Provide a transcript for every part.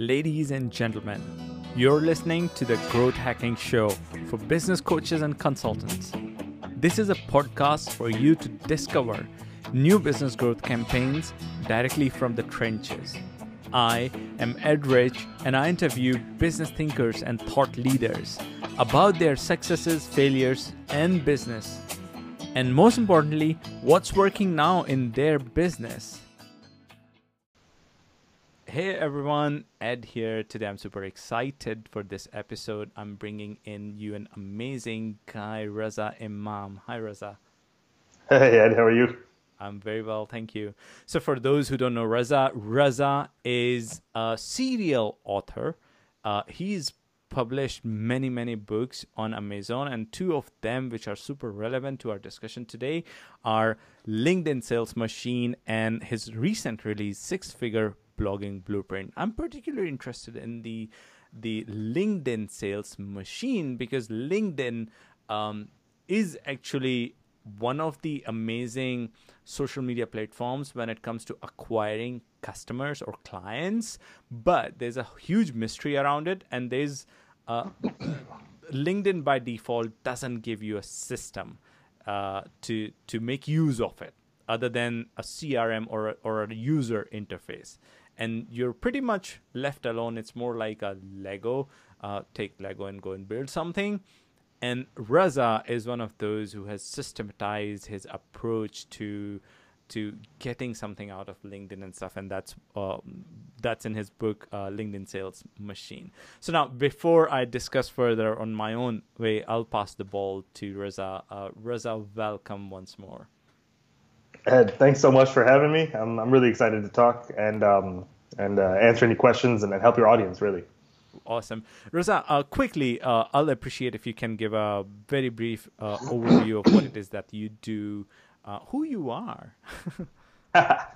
Ladies and gentlemen, you're listening to the Growth Hacking Show for business coaches and consultants. This is a podcast for you to discover new business growth campaigns directly from the trenches. I am Ed Rich, and I interview business thinkers and thought leaders about their successes, failures, and business. And most importantly, what's working now in their business. Hey everyone, Ed here. Today I'm super excited for this episode. I'm bringing in you an amazing guy, Raza Imam. Hi, Raza. Hey Ed, how are you? I'm very well, thank you. So, for those who don't know Raza, Raza is a serial author. Uh, he's published many, many books on Amazon, and two of them, which are super relevant to our discussion today, are LinkedIn Sales Machine and his recent release, Six Figure blogging blueprint. I'm particularly interested in the the LinkedIn sales machine because LinkedIn um, is actually one of the amazing social media platforms when it comes to acquiring customers or clients but there's a huge mystery around it and there's uh, linkedin by default doesn't give you a system uh, to to make use of it other than a crm or a, or a user interface and you're pretty much left alone. It's more like a Lego. Uh, take Lego and go and build something. And Raza is one of those who has systematized his approach to to getting something out of LinkedIn and stuff, and that's uh, that's in his book uh, LinkedIn Sales Machine. So now, before I discuss further on my own way, I'll pass the ball to Raza. Uh, Raza, welcome once more. Ed, thanks so much for having me. I'm, I'm really excited to talk and um, and uh, answer any questions and, and, help your audience really. Awesome, Raza. Uh, quickly, uh, I'll appreciate if you can give a very brief uh, overview of what it is that you do, uh, who you are.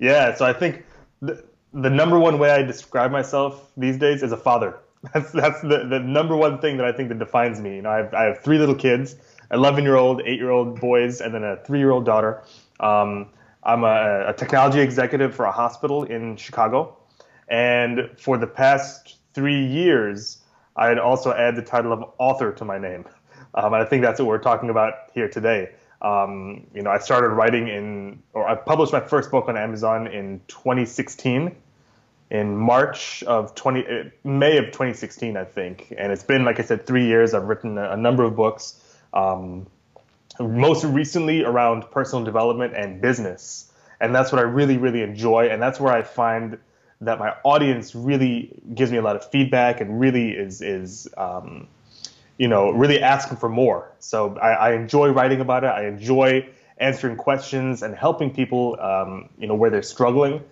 yeah, so I think the, the number one way I describe myself these days is a father. That's that's the, the number one thing that I think that defines me. You know, I have, I have three little kids, 11 year old, eight year old boys, and then a three year old daughter. Um, I'm a, a, technology executive for a hospital in Chicago. And for the past three years, I had also added the title of author to my name. Um, and I think that's what we're talking about here today. Um, you know, I started writing in, or I published my first book on Amazon in 2016, in March of 20, uh, May of 2016, I think. And it's been, like I said, three years. I've written a, number of books. Um, most recently around personal development and business. And that's what I really, really enjoy. And that's where I find that my audience really gives me a lot of feedback and really is, is um, you know, really asking for more. So I, I, enjoy writing about it. I enjoy answering questions and helping people, um, you know, where they're struggling.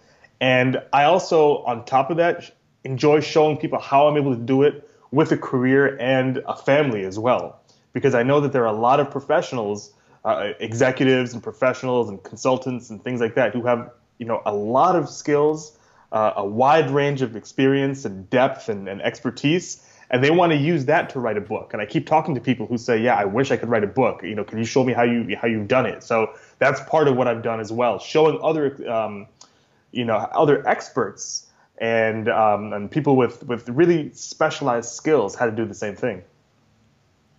And I also, on top of that, enjoy showing people how I'm able to do it with a career and a family as well because I know that there are a lot of professionals, uh, executives and professionals and consultants and things like that who have you know a lot of skills, uh, a wide range of experience and depth and, and expertise, and they want to use that to write a book. And I keep talking to people who say, "Yeah, I wish I could write a book. You know, can you show me how you how you've done it?" So that's part of what I've done as well, showing other um, you know other experts and um, and people with with really specialized skills how to do the same thing.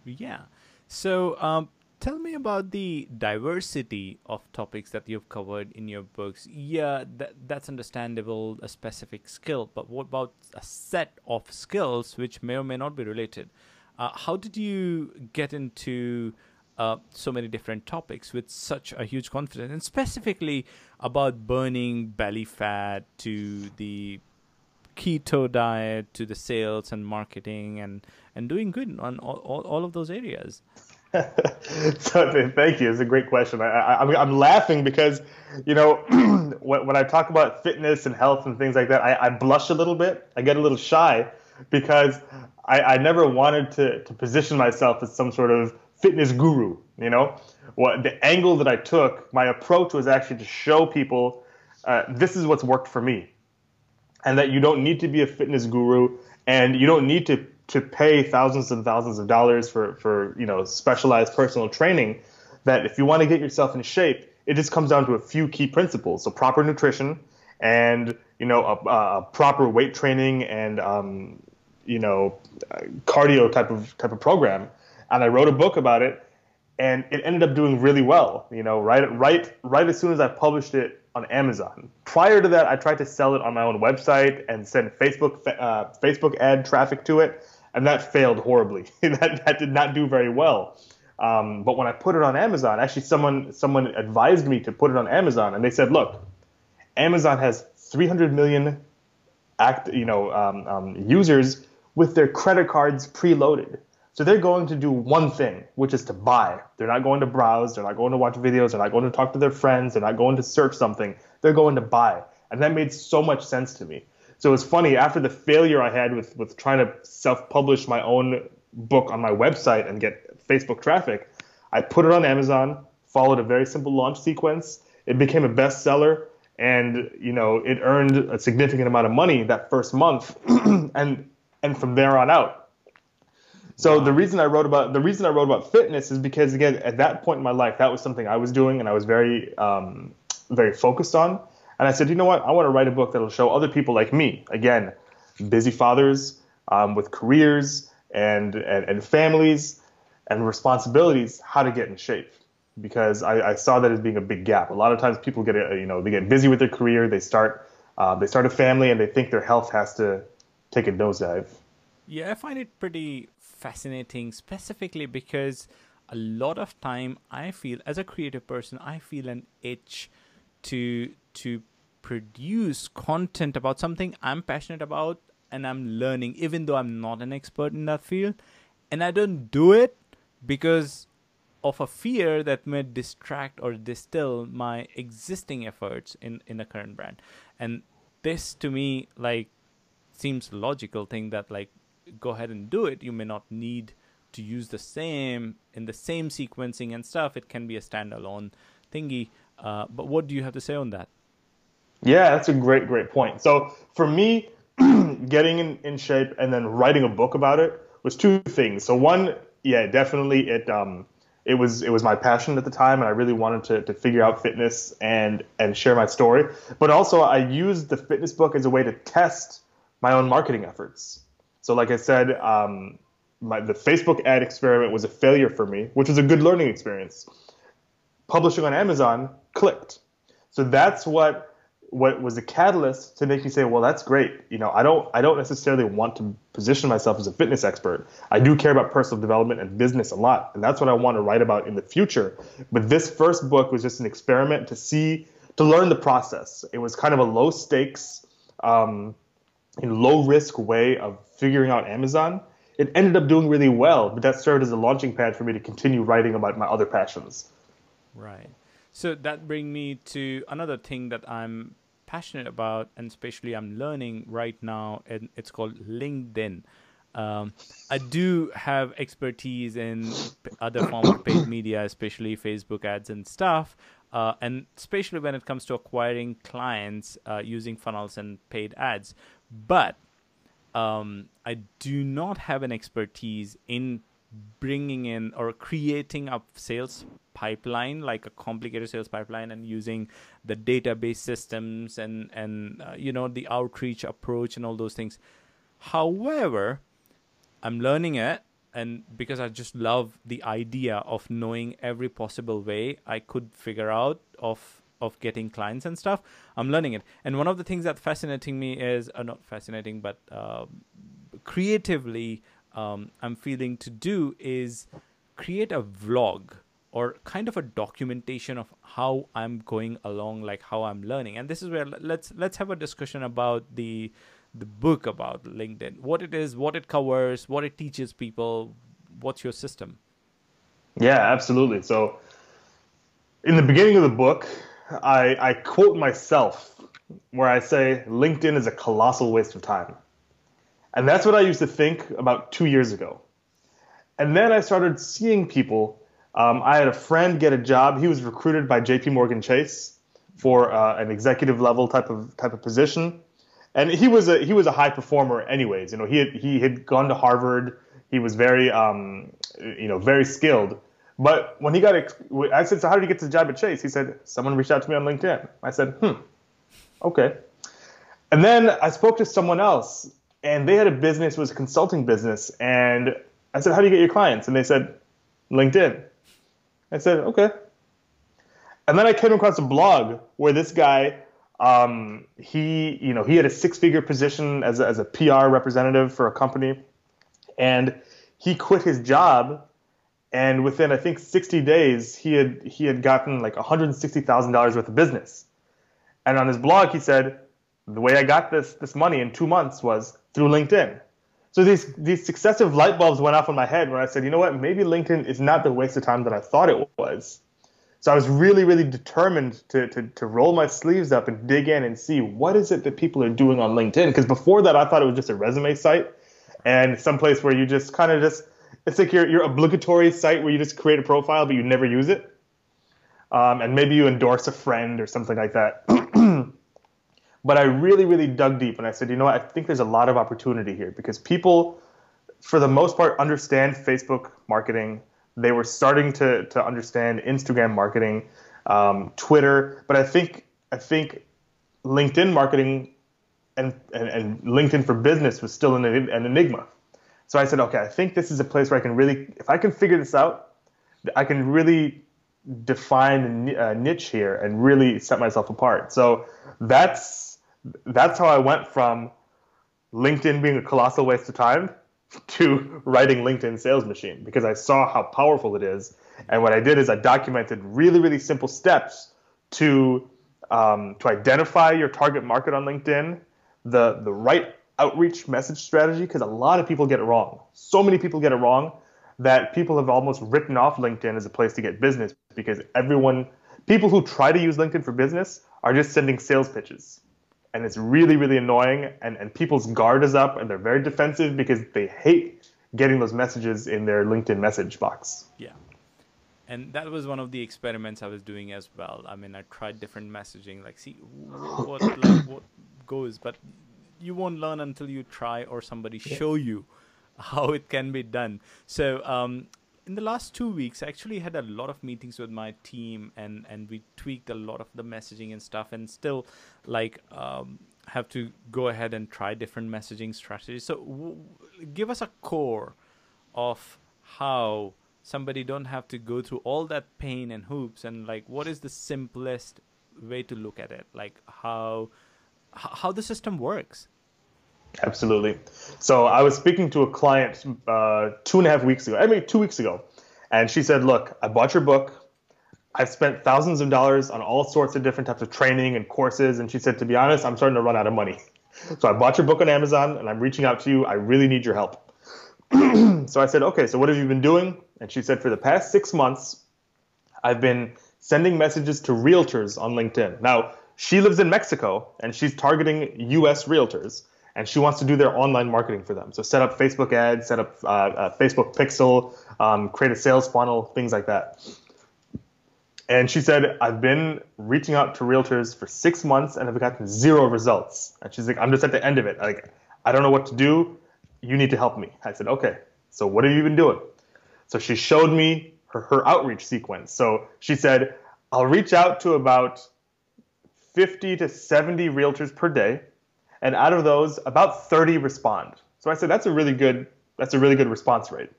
Yeah. So, um, tell me about the diversity of topics that you've covered in your books. Yeah, that, that's understandable, a specific skill, but what about a set of skills which may or may not be related? Uh, how did you get into uh, so many different topics with such a huge confidence, and specifically about burning belly fat to the keto diet to the sales and marketing and and doing good on all, all, all of those areas so thank you. It's a great question. I, i'm laughing because you know when, when i talk about fitness and health and things like that I, I blush a little bit. I get a little shy because I, I never wanted to, to position myself as some sort of fitness guru you know? What the angle that i took my approach was actually to show people uh, this is what's worked for me and that you don't need to be a fitness guru and you don't need to to pay thousands and thousands of dollars for for you know specialized personal training that if you want to get yourself in shape it just comes down to a few key principles so proper nutrition and you know, a, a proper weight training and um, you know, cardio type of type of program. And I wrote a book about it, and it ended up doing really well. You know, right right right as soon as I published it on Amazon. Prior to that, I tried to sell it on my own website and send Facebook uh, Facebook ad traffic to it, and that failed horribly. that that did not do very well. Um, but when I put it on Amazon, actually someone someone advised me to put it on Amazon, and they said, look, Amazon has 300 million act you know um, um, users with their credit cards preloaded. So they're going to do one thing, which is to buy. They're not going to browse. They're not going to watch videos. They're not going to talk to their friends. They're not going to search something. They're going to buy. And that made so much sense to me. So it's funny after the failure I had with with trying to self-publish my own book on my website and get Facebook traffic, I put it on Amazon, followed a very simple launch sequence. It became a bestseller, and you know it earned a significant amount of money that first month, and and from there on out. So wow. the reason I wrote about the reason I wrote about fitness is because again at that point in my life that was something I was doing and I was very um, very focused on. And I said, you know what? I want to write a book that'll show other people like me, again, busy fathers um, with careers and, and, and families and responsibilities, how to get in shape. Because I, I, saw that as being a big gap. A lot of times people get, you know, they get busy with their career, they start, uh, they start a family, and they think their health has to take a nosedive. Yeah, I find it pretty fascinating, specifically because a lot of time I feel, as a creative person, I feel an itch to to produce content about something I'm passionate about and I'm learning, even though I'm not an expert in that field. And I don't do it because of a fear that may distract or distill my existing efforts in, in the current brand. And this to me like seems logical thing that like go ahead and do it. You may not need to use the same in the same sequencing and stuff. It can be a standalone thingy. Uh, but what do you have to say on that? Yeah, that's a great, great point. So for me, getting in, in shape and then writing a book about it was two things. So one, yeah, definitely it um it was it was my passion at the time and I really wanted to, to figure out fitness and and share my story. But also I used the fitness book as a way to test my own marketing efforts. So like I said, um, my, the Facebook ad experiment was a failure for me, which was a good learning experience. Publishing on Amazon clicked. So that's what what was the catalyst to make me say, well, that's great. You know, I don't I don't necessarily want to position myself as a fitness expert. I do care about personal development and business a lot, and that's what I want to write about in the future. But this first book was just an experiment to see to learn the process. It was kind of a low stakes, um, in low risk way of figuring out Amazon. It ended up doing really well, but that served as a launching pad for me to continue writing about my other passions. Right. So that brings me to another thing that I'm passionate about and especially I'm learning right now, and it's called LinkedIn. Um, I do have expertise in other forms of paid media, especially Facebook ads and stuff, uh, and especially when it comes to acquiring clients uh, using funnels and paid ads. But um, I do not have an expertise in bringing in or creating a sales pipeline like a complicated sales pipeline and using the database systems and and uh, you know the outreach approach and all those things. However i'm learning it and because i just love the idea of knowing every possible way i could figure out of of getting clients and stuff i'm learning it. And one of the things that fascinating me is uh, not fascinating but uh, creatively um, I'm feeling to do is create a vlog or kind of a documentation of how I'm going along, like how I'm learning. And this is where let's let's have a discussion about the the book about LinkedIn, what it is, what it covers, what it teaches people. What's your system? Yeah, absolutely. So, in the beginning of the book, I, I quote myself where I say LinkedIn is a colossal waste of time. And that's what I used to think about two years ago. And then I started seeing people. Um, I had a friend get a job. He was recruited by J.P. Morgan Chase for uh, an executive level type of type of position, and he was a he was a high performer. Anyways, you know, he had, he had gone to Harvard. He was very um, you know very skilled. But when he got, I said, "So how did you get the job at Chase?" He said, "Someone reached out to me on LinkedIn." I said, "Hmm, okay." And then I spoke to someone else, and they had a business, was a consulting business, and I said, "How do you get your clients?" And they said, "LinkedIn." I said, "Okay." And then I came across a blog where this guy, um, he, you know, he had a six-figure position as a, as a PR representative for a company, and he quit his job and within I think 60 days he had he had gotten like 160 thousand dollars worth of business. And on his blog he said, the way I got this this money in two months was through LinkedIn. So these these successive light bulbs went off in my head when I said, you know what, maybe LinkedIn is not the waste of time that I thought it was. So I was really, really determined to, to, to roll my sleeves up and dig in and see what is it that people are doing on LinkedIn. Because before that, I thought it was just a resume site and some place where you just kind of just it's like your your obligatory site where you just create a profile but you never use it, um, and maybe you endorse a friend or something like that. but I really really dug deep and I said, you know what? I think there's a lot of opportunity here because people, for the most part, understand Facebook marketing. They were starting to to understand Instagram marketing, um, Twitter, but I think I think LinkedIn marketing and, and, and LinkedIn for business was still an, an enigma. So I said, okay, I think this is a place where I can really, if I can figure this out, I can really define a niche here and really set myself apart. So that's that's how I went from LinkedIn being a colossal waste of time to writing LinkedIn Sales Machine because I saw how powerful it is. And what I did is I documented really, really simple steps to um, to identify your target market on LinkedIn, the the right outreach message strategy because a lot of people get it wrong. So many people get it wrong that people have almost written off LinkedIn as a place to get business because everyone, people who try to use LinkedIn for business are just sending sales pitches. And it's really, really annoying. And, and people's guard is up and they're very defensive because they hate getting those messages in their LinkedIn message box. Yeah. And that was one of the experiments I was doing as well. I mean, I tried different messaging, like see what like, what goes. But you won't learn until you try or somebody show you how it can be done. So um, in the last two weeks, I actually had a lot of meetings with my team, and and we tweaked a lot of the messaging and stuff, and still like um, have to go ahead and try different messaging strategies. So w- give us a core of how somebody don't have to go through all that pain and hoops and like what is the simplest way to look at it like how how the system works Absolutely. So I was speaking to a client uh, two and a half weeks ago, I mean, two weeks ago, and she said, Look, I bought your book. I've spent thousands of dollars on all sorts of different types of training and courses. And she said, To be honest, I'm starting to run out of money. So I bought your book on Amazon and I'm reaching out to you. I really need your help. so I said, Okay, so what have you been doing? And she said, For the past six months, I've been sending messages to realtors on LinkedIn. Now, she lives in Mexico and she's targeting US realtors and she wants to do their online marketing for them. So set up Facebook ads, set up uh, uh, Facebook Pixel, um, create a sales funnel, things like that. And she said, I've been reaching out to realtors for six months and I've gotten zero results. And she's like, I'm just at the end of it. Like, I don't know what to do. You need to help me. I said, okay. So what have you been doing? So she showed me her, her outreach sequence. So she said, I'll reach out to about 50 to 70 realtors per day and out of those, about 30 respond. So I said that's a really good that's a really good response rate.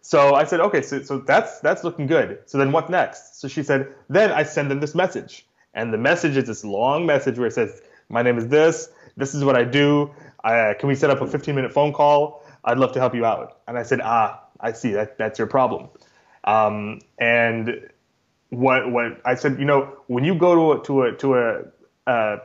So I said, okay, so, so that's that's looking good. So then what next? So she said, then I send them this message, and the message is this long message where it says, my name is this, this is what I do. I, can we set up a 15 minute phone call? I'd love to help you out. And I said, ah, I see that that's your problem. Um, and what what I said, you know, when you go to a to a to a uh,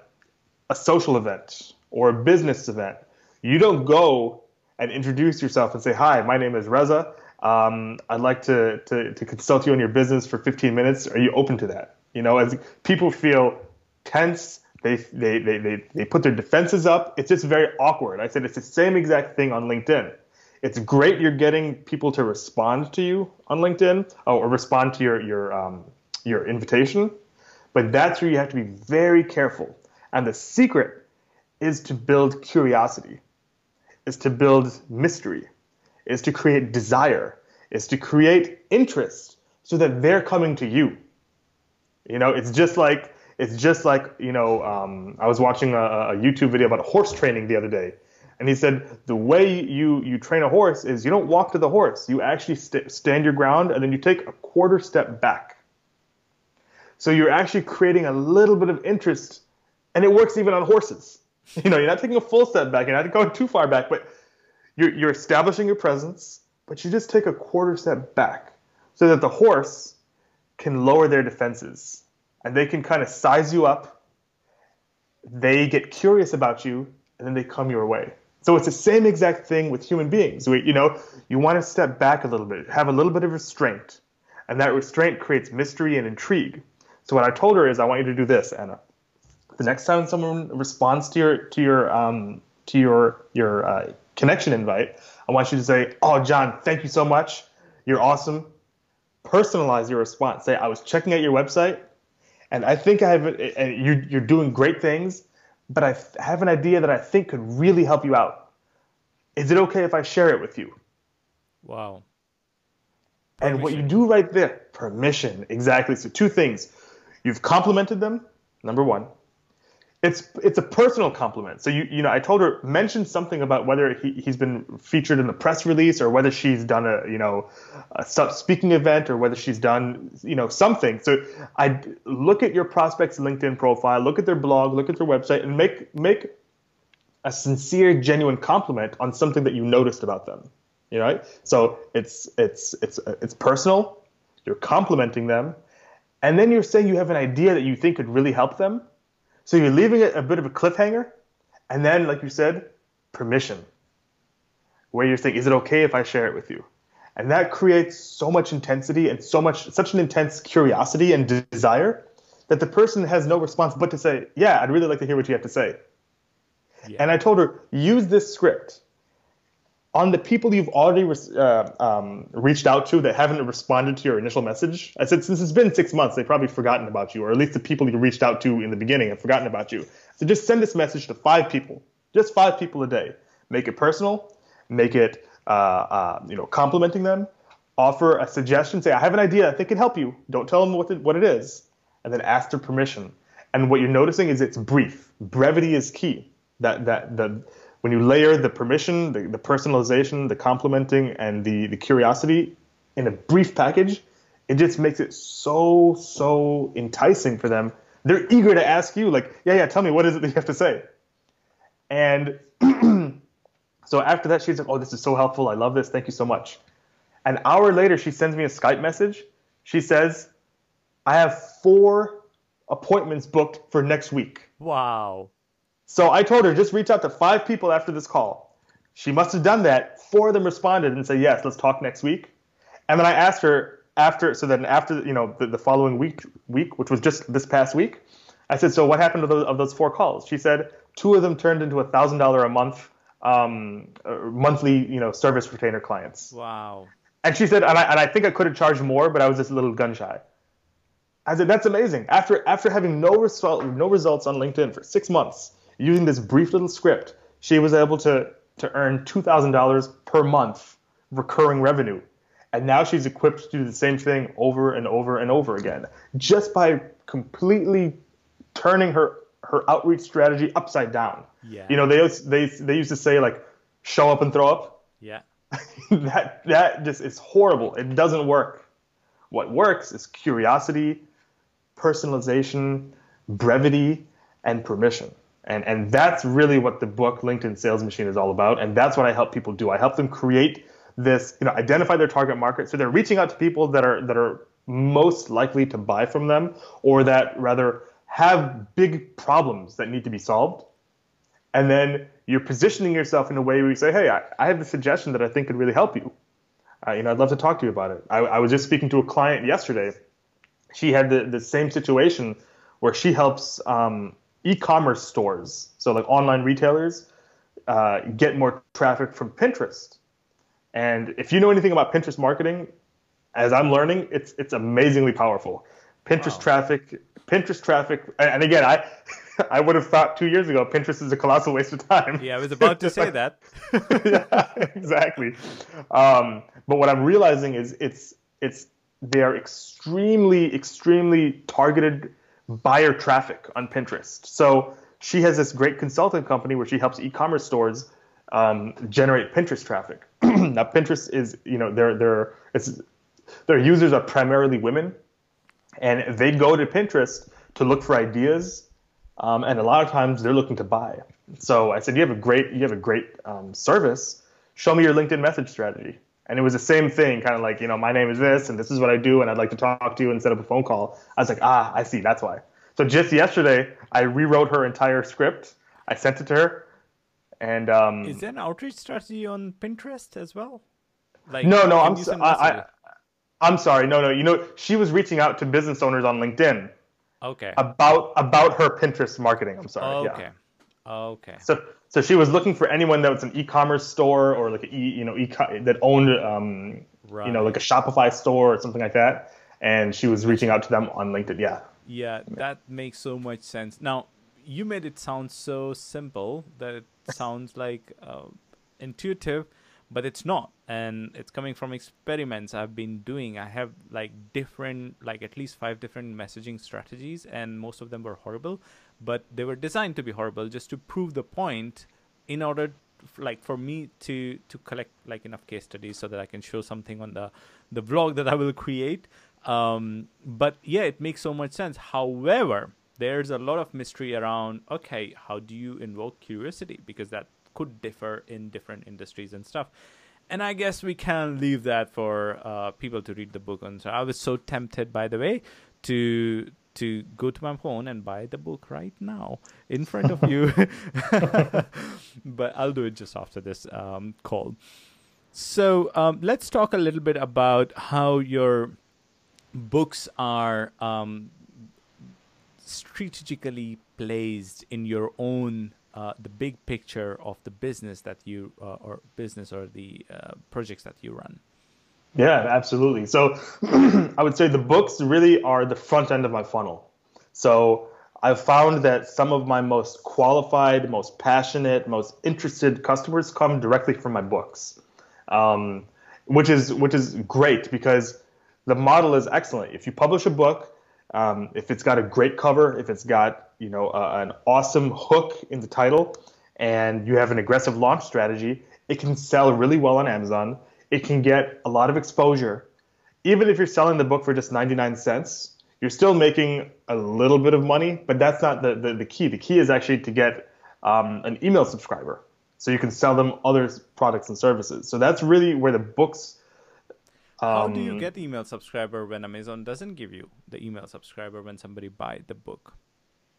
a social event or a business event, you don't go and introduce yourself and say, "Hi, my name is Raza. Um, I'd like to, to to consult you on your business for 15 minutes. Are you open to that?" You know, as people feel tense, they they they they, they put their defenses up. It's just very awkward. I said it's the same exact thing on LinkedIn. It's great you're getting people to respond to you on LinkedIn oh, or respond to your your um, your invitation, but that's where you have to be very careful and the secret is to build curiosity, is to build mystery, is to create desire, is to create interest so that they're coming to you. You know, it's just like It's just like you know, um, I was watching a, a YouTube video about horse training the other day, and he said the way you you train a horse is you don't walk to the horse, you actually st- stand your ground, and then you take a quarter step back. So you're actually creating a little bit of interest, and it works even on horses. You know, you're not taking a full step back, you're not going too far back, but you're, you're establishing your presence, but you just take a quarter step back so that the horse can lower their defenses and they can kind of size you up. They get curious about you and then they come your way. So it's the same exact thing with human beings. We, you know, you want to step back a little bit, have a little bit of restraint, and that restraint creates mystery and intrigue. So what I told her is, I want you to do this, Anna the next time someone responds to your to your um, to your your uh, connection invite, I want you to say, "Oh, John, thank you so much. You're awesome." Personalize your response. Say, "I was checking out your website, and I think I have. And you you're doing great things, but I have an idea that I think could really help you out. Is it okay if I share it with you?" Wow. Permission. And what you do right there, permission, exactly. So two things. You've complimented them, number one it's it's a personal compliment. So you you know I told her mention something about whether he, he's been featured in the press release or whether she's done a you know a speaking event or whether she's done you know something. So I look at your prospects LinkedIn profile, look at their blog, look at their website, and make make a sincere, genuine compliment on something that you noticed about them. You know? So it's it's it's it's personal. You're complimenting them, and then you're saying you have an idea that you think could really help them so you're leaving it a bit of a cliffhanger, and then, like you said, permission, where you're saying, "Is it okay if I share it with you?" And that creates so much intensity and so much, such an intense curiosity and desire that the person has no response but to say, "Yeah, I'd really like to hear what you have to say." Yeah. And I told her, use this script on the people you've already uh, um, reached out to that haven't responded to your initial message, I said, since it's been six months, they've probably forgotten about you, or at least the people you reached out to in the beginning have forgotten about you. So just send this message to five people, just five people a day. Make it personal, make it, uh, uh, you know, complimenting them. Offer a suggestion. Say, I have an idea. I think can help you. Don't tell them what, what it is, and then ask their permission. And what you're noticing is it's brief. Brevity is key. That that the when you layer the permission, the, the personalization, the complimenting, and the, the curiosity in a brief package, it just makes it so, so enticing for them. They're eager to ask you, like, yeah, yeah, tell me, what is it that you have to say? And so after that, she's like, oh, this is so helpful. I love this. Thank you so much. An hour later, she sends me a Skype message. She says, I have four appointments booked for next week. Wow. So I told her just reach out to five people after this call. She must have done that. Four of them responded and said yes, let's talk next week. And then I asked her after, so then after you know the, the following week, week which was just this past week, I said, so what happened to those of those four calls? She said two of them turned into a thousand dollar a month um, monthly you know service retainer clients. Wow. And she said, and I, and I think I could have charged more, but I was just a little gun shy. I said, that's amazing. After after having no result, no results on LinkedIn for six months, using this brief little script, she was able to, to earn $2,000 per month recurring revenue. And now she's equipped to do the same thing over and over and over again, just by completely turning her, her outreach strategy upside down. Yeah. You know, they, they, they used to say, like, show up and throw up. Yeah. that, that just is horrible. It doesn't work. What works is curiosity, personalization, brevity, and permission. And, and that's really what the book LinkedIn Sales Machine is all about. And that's what I help people do. I help them create this, you know, identify their target market. So they're reaching out to people that are that are most likely to buy from them or that rather have big problems that need to be solved. And then you're positioning yourself in a way where you say, hey, I, I have a suggestion that I think could really help you. Uh, you know, I'd love to talk to you about it. I, I was just speaking to a client yesterday. She had the, the same situation where she helps um, e-commerce stores, so like online retailers, uh, get more traffic from Pinterest. And if you know anything about Pinterest marketing, as I'm learning, it's it's amazingly powerful. Pinterest wow. traffic, Pinterest traffic, and again, I I would have thought two years ago Pinterest is a colossal waste of time. Yeah, I was about to say that. yeah, exactly. Um, but what I'm realizing is it's it's they are extremely extremely targeted buyer traffic on Pinterest. So she has this great consulting company where she helps e-commerce stores um, generate Pinterest traffic. now Pinterest is, you know, their their it's their users are primarily women, and they go to Pinterest to look for ideas, um, and a lot of times they're looking to buy. So I said, you have a great you have a great um, service. Show me your LinkedIn message strategy. And it was the same thing, kind of like, you know, my name is this, and this is what I do, and I'd like to talk to you and set up a phone call. I was like, ah, I see, that's why. So just yesterday, I rewrote her entire script. I sent it to her, and um, is there an outreach strategy on Pinterest as well? Like, no, no, I'm so, I, I, am sorry, no, no. You know, she was reaching out to business owners on LinkedIn. Okay. About about her Pinterest marketing. I'm sorry. Okay. Yeah. Okay. So so she was looking for anyone that was an e-commerce store or like a e you know e that owned um right. you know like a Shopify store or something like that, and she was reaching out to them on LinkedIn. Yeah. Yeah, that makes so much sense. Now you made it sound so simple that it sounds like uh, intuitive but it's not and it's coming from experiments i've been doing. I have like different like at least five different messaging strategies and most of them were horrible but they were designed to be horrible just to prove the point in order like for me to to collect like enough case studies so that i can show something on the the vlog that i will create. Um but yeah it makes so much sense. However there's a lot of mystery around okay how do you invoke curiosity? Because that could differ in different industries and stuff. And I guess we can leave that for uh, people to read the book on. So I was so tempted, by the way, to to go to my phone and buy the book right now in front of you. but I'll do it just after this um, call. So um, let's talk a little bit about how your books are um, strategically placed in your own uh, the big picture of the business that you uh, or business or the uh, projects that you run? Yeah absolutely. So i would say the books really are the front end of my funnel. So i've found that some of my most qualified most passionate most interested customers come directly from my books um, which is which is great because the model is excellent. If you publish a book um, if it's got a great cover, if it's got you know uh, an awesome hook in the title, and you have an aggressive launch strategy, it can sell really well on Amazon. It can get a lot of exposure. Even if you're selling the book for just 99 cents, you're still making a little bit of money, but that's not the, the, the key. The key is actually to get um, an email subscriber so you can sell them other products and services. So that's really where the books how do you um, get email subscriber when Amazon doesn't give you the email subscriber when somebody buy the book?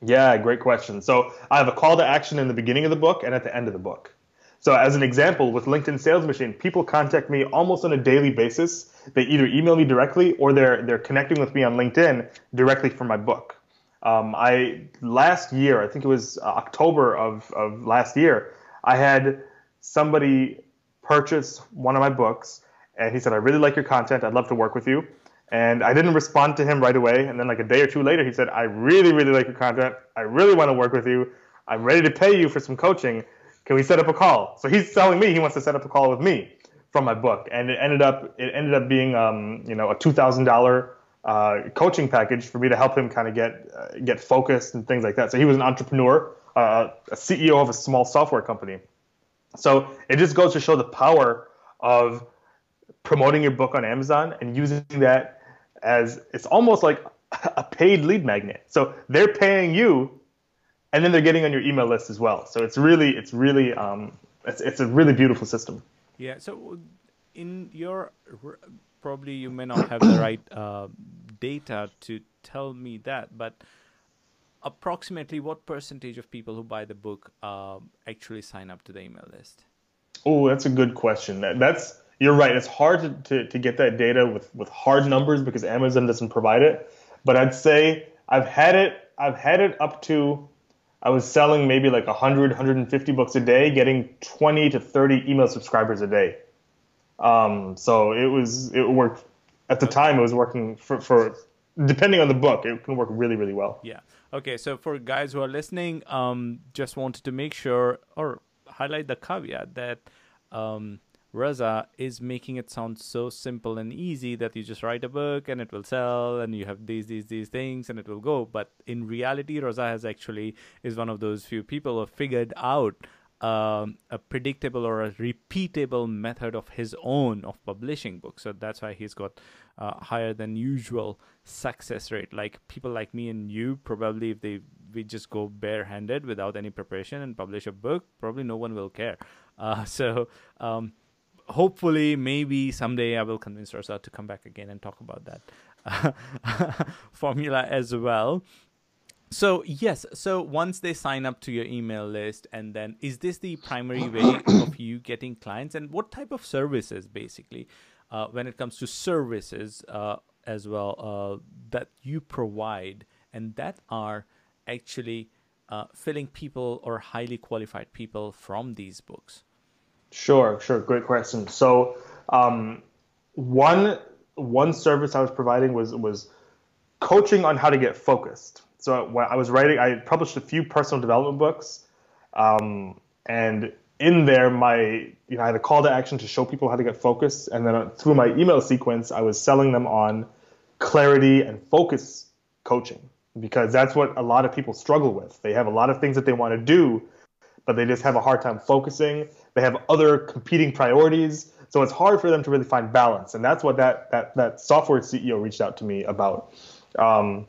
Yeah, great question. So I have a call to action in the beginning of the book and at the end of the book. So as an example, with LinkedIn Sales Machine, people contact me almost on a daily basis. They either email me directly or they're they're connecting with me on LinkedIn directly from my book. Um, I last year, I think it was October of, of last year, I had somebody purchase one of my books and he said, I really like your content. I'd love to work with you. And I didn't respond to him right away. And then, like a day or two later, he said, I really, really like your content. I really want to work with you. I'm ready to pay you for some coaching. Can we set up a call? So he's telling me he wants to set up a call with me from my book, and it ended up it ended up being um, you know a two thousand uh, coaching package for me to help him kind of get uh, get focused and things like that. So he was an entrepreneur, uh, a CEO of a small software company. So it just goes to show the power of promoting your book on Amazon and using that as it's almost like a paid lead magnet. So they're paying you, and then they're getting on your email list as well. So it's really, it's really, um, it's it's a really beautiful system. Yeah. So in your probably you may not have the right uh, data to tell me that, but approximately what percentage of people who buy the book uh, actually sign up to the email list? Oh, that's a good question. That, that's you're right. It's hard to, to, to get that data with, with hard numbers because Amazon doesn't provide it. But I'd say I've had it I've had it up to I was selling maybe like 100, 150 books a day, getting 20 to 30 email subscribers a day. Um, so it was it worked at the time. It was working for, for depending on the book, it can work really really well. Yeah. Okay. So for guys who are listening, um, just wanted to make sure or highlight the caveat that um, Raza is making it sound so simple and easy that you just write a book and it will sell and you have these these these things and it will go. But in reality, Raza has actually is one of those few people who figured out um, a predictable or a repeatable method of his own of publishing books. So that's why he's got uh, higher than usual success rate. Like people like me and you, probably if they we just go barehanded without any preparation and publish a book, probably no one will care. Uh, so um, hopefully, maybe someday I will convince Raza to come back again and talk about that formula as well. So yes, so once they sign up to your email list, and then is this the primary way of you getting clients, and what type of services basically, uh, when it comes to services uh, as well uh, that you provide, and that are actually uh, filling people or highly qualified people from these books? Sure, sure, great question. So um, one one service I was providing was was coaching on how to get focused so I was writing, I published a few personal development books, um, and in there, my you know I had a call to action to show people how to get focused, and then through my email sequence, I was selling them on clarity and focus coaching because that's what a lot of people struggle with. They have a lot of things that they want to do, but they just have a hard time focusing. They have other competing priorities, so it's hard for them to really find balance, and that's what that that that software CEO reached out to me about. Um,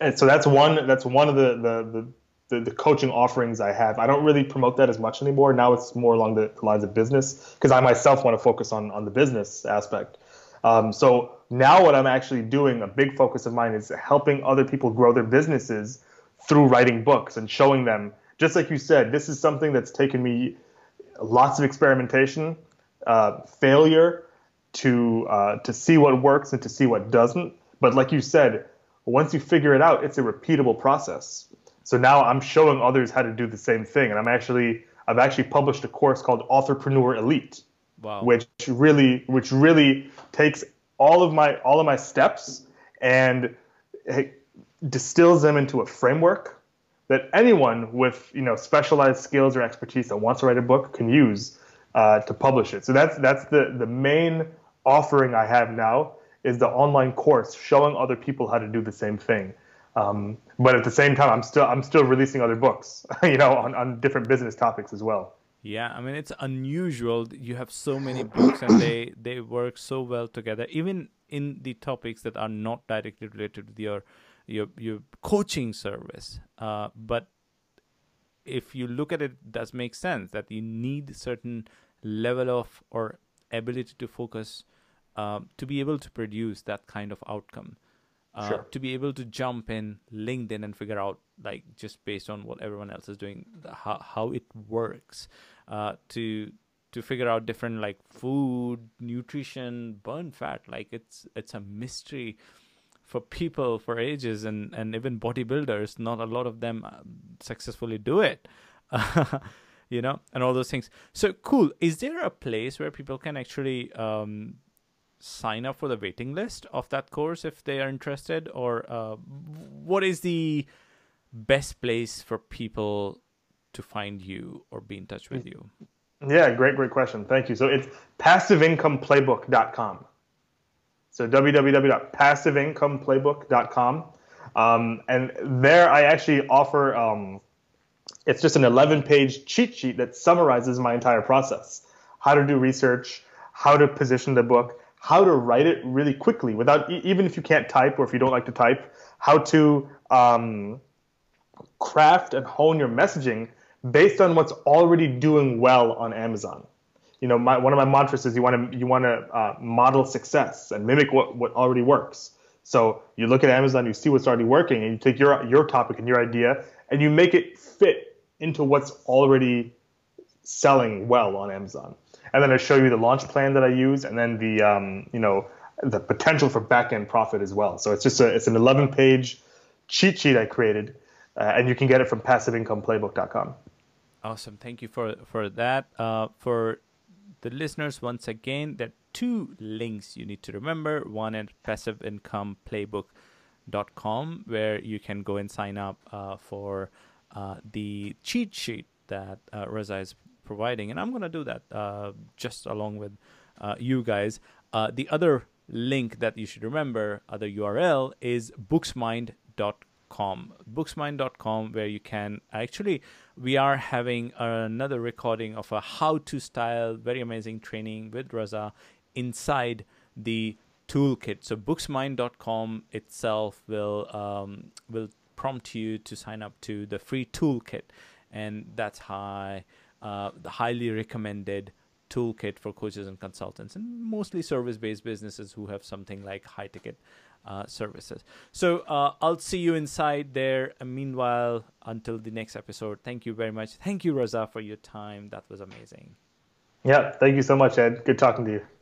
and so that's one that's one of the the, the the, coaching offerings I have. I don't really promote that as much anymore. Now it's more along the lines of business because I myself want to focus on on the business aspect. Um, so now what I'm actually doing, a big focus of mine, is helping other people grow their businesses through writing books and showing them. Just like you said, this is something that's taken me lots of experimentation, uh, failure to uh, to see what works and to see what doesn't. But like you said, once you figure it out, it's a repeatable process. So now I'm showing others how to do the same thing, and I'm actually I've actually published a course called Authorpreneur Elite, wow. which really which really takes all of my all of my steps and distills them into a framework that anyone with you know specialized skills or expertise that wants to write a book can use uh, to publish it. So that's that's the the main offering I have now is the online course showing other people how to do the same thing. Um, but at the same time, I'm still I'm still releasing other books, you know, on, on different business topics as well. Yeah, I mean it's unusual. You have so many books, and they they work so well together, even in the topics that are not directly related with your your your coaching service. Uh, but if you look at it, it does make sense that you need certain level of or ability to focus um, to be able to produce that kind of outcome. Uh, sure. To be able to jump in LinkedIn and figure out, like, just based on what everyone else is doing, how how it works. Uh, to to figure out different like food, nutrition, burn fat. Like it's it's a mystery for people for ages and and even bodybuilders. Not a lot of them uh, successfully do it. you know, and all those things. So cool. Is there a place where people can actually um, sign up for the waiting list of that course if they are interested or uh, what is the best place for people to find you or be in touch with you yeah great great question thank you so it's passiveincomeplaybook.com so www.passiveincomeplaybook.com um, and there i actually offer um, it's just an 11 page cheat sheet that summarizes my entire process. How to do research how to position the book how to write it really quickly without even if you can't type or if you don't like to type how to um, craft and hone your messaging based on what's already doing well on amazon you know my, one of my mantras is you want to you want to uh, model success and mimic what, what already works so you look at amazon you see what's already working and you take your your topic and your idea and you make it fit into what's already selling well on amazon and then I show you the launch plan that I use, and then the um, you know the potential for back end profit as well. So it's just a it's an 11 page cheat sheet I created, uh, and you can get it from passiveincomeplaybook.com. Awesome, thank you for for that. Uh, for the listeners, once again, there are two links you need to remember. One at passiveincomeplaybook.com, where you can go and sign up uh, for uh, the cheat sheet that uh, Raza is providing, and I'm going to do that uh, just along with uh, you guys. Uh, the other link that you should remember, other URL, is booksmind.com. Booksmind.com, where you can actually, we are having another recording of a how to style, very amazing training with Raza inside the toolkit. So booksmind.com itself will um, will prompt you to sign up to the free toolkit, and that's high, uh, the highly recommended toolkit for coaches and consultants, and mostly service-based businesses who have something like high-ticket uh, services. So uh, I'll see you inside there. And meanwhile, until the next episode, thank you very much. Thank you, Raza, for your time. That was amazing. Yeah, thank you so much, Ed. Good talking to you.